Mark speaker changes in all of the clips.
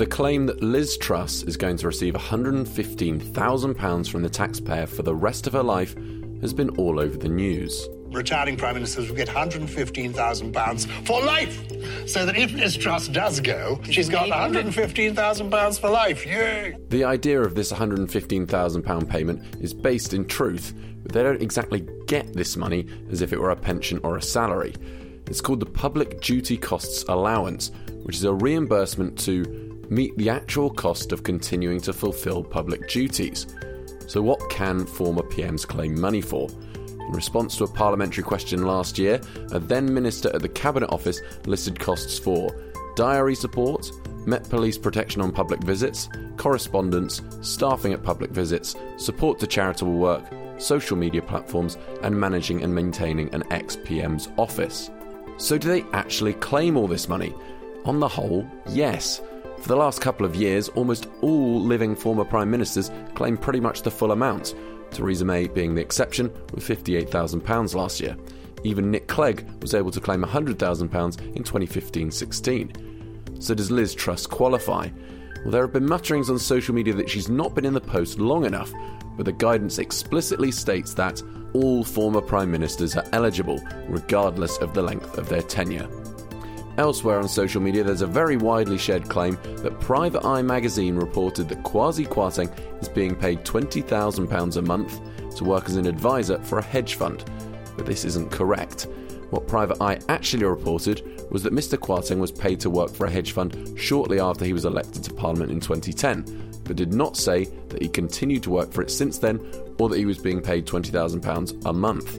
Speaker 1: The claim that Liz Truss is going to receive £115,000 from the taxpayer for the rest of her life has been all over the news.
Speaker 2: Retiring prime ministers will get £115,000 for life. So that if Liz Truss does go, she's got £115,000 for life. Yay!
Speaker 1: The idea of this £115,000 payment is based in truth, but they don't exactly get this money as if it were a pension or a salary. It's called the Public Duty Costs Allowance, which is a reimbursement to meet the actual cost of continuing to fulfil public duties. So, what can former PMs claim money for? In response to a parliamentary question last year, a then minister at the Cabinet Office listed costs for diary support, Met Police protection on public visits, correspondence, staffing at public visits, support to charitable work, social media platforms, and managing and maintaining an ex PM's office. So, do they actually claim all this money? On the whole, yes. For the last couple of years, almost all living former Prime Ministers claim pretty much the full amount, Theresa May being the exception with £58,000 last year. Even Nick Clegg was able to claim £100,000 in 2015 16. So does Liz Truss qualify? Well, there have been mutterings on social media that she's not been in the post long enough, but the guidance explicitly states that all former Prime Ministers are eligible, regardless of the length of their tenure. Elsewhere on social media, there's a very widely shared claim that Private Eye magazine reported that Kwasi Kwarteng is being paid £20,000 a month to work as an advisor for a hedge fund. But this isn't correct. What Private Eye actually reported was that Mr. Kwarteng was paid to work for a hedge fund shortly after he was elected to Parliament in 2010, but did not say that he continued to work for it since then or that he was being paid £20,000 a month.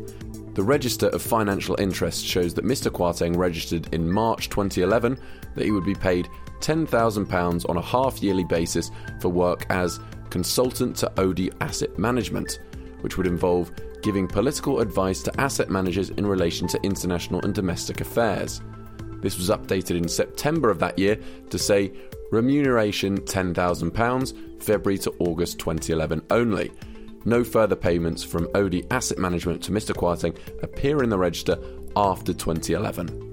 Speaker 1: The Register of Financial Interest shows that Mr. Kwarteng registered in March 2011 that he would be paid £10,000 on a half yearly basis for work as consultant to Odey Asset Management, which would involve giving political advice to asset managers in relation to international and domestic affairs. This was updated in September of that year to say remuneration £10,000, February to August 2011 only no further payments from Odey Asset Management to Mr. Kwarteng appear in the register after 2011.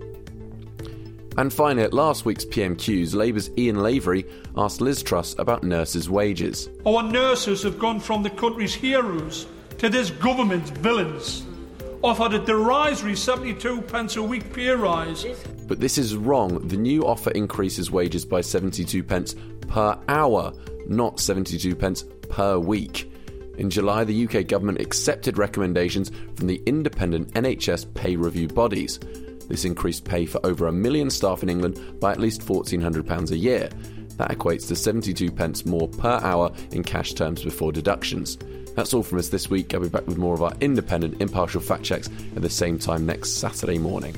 Speaker 1: And finally, at last week's PMQs, Labour's Ian Lavery asked Liz Truss about nurses' wages.
Speaker 3: Our nurses have gone from the country's heroes to this government's villains. Offered a derisory 72 pence a week pay rise.
Speaker 1: But this is wrong. The new offer increases wages by 72 pence per hour, not 72 pence per week. In July, the UK government accepted recommendations from the independent NHS pay review bodies. This increased pay for over a million staff in England by at least £1,400 a year. That equates to 72 pence more per hour in cash terms before deductions. That's all from us this week. I'll be back with more of our independent, impartial fact checks at the same time next Saturday morning.